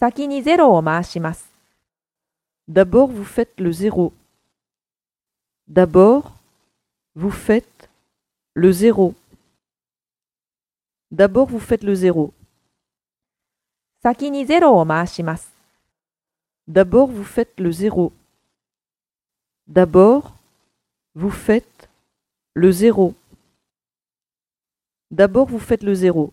先にゼロを回します。D'abord, vous faites le zéro. D'abord, vous faites le zéro. D'abord, vous faites le zéro. 先にゼロを回します。D'abord, vous faites le zéro. D'abord, vous faites le zéro. D'abord, vous faites le zéro.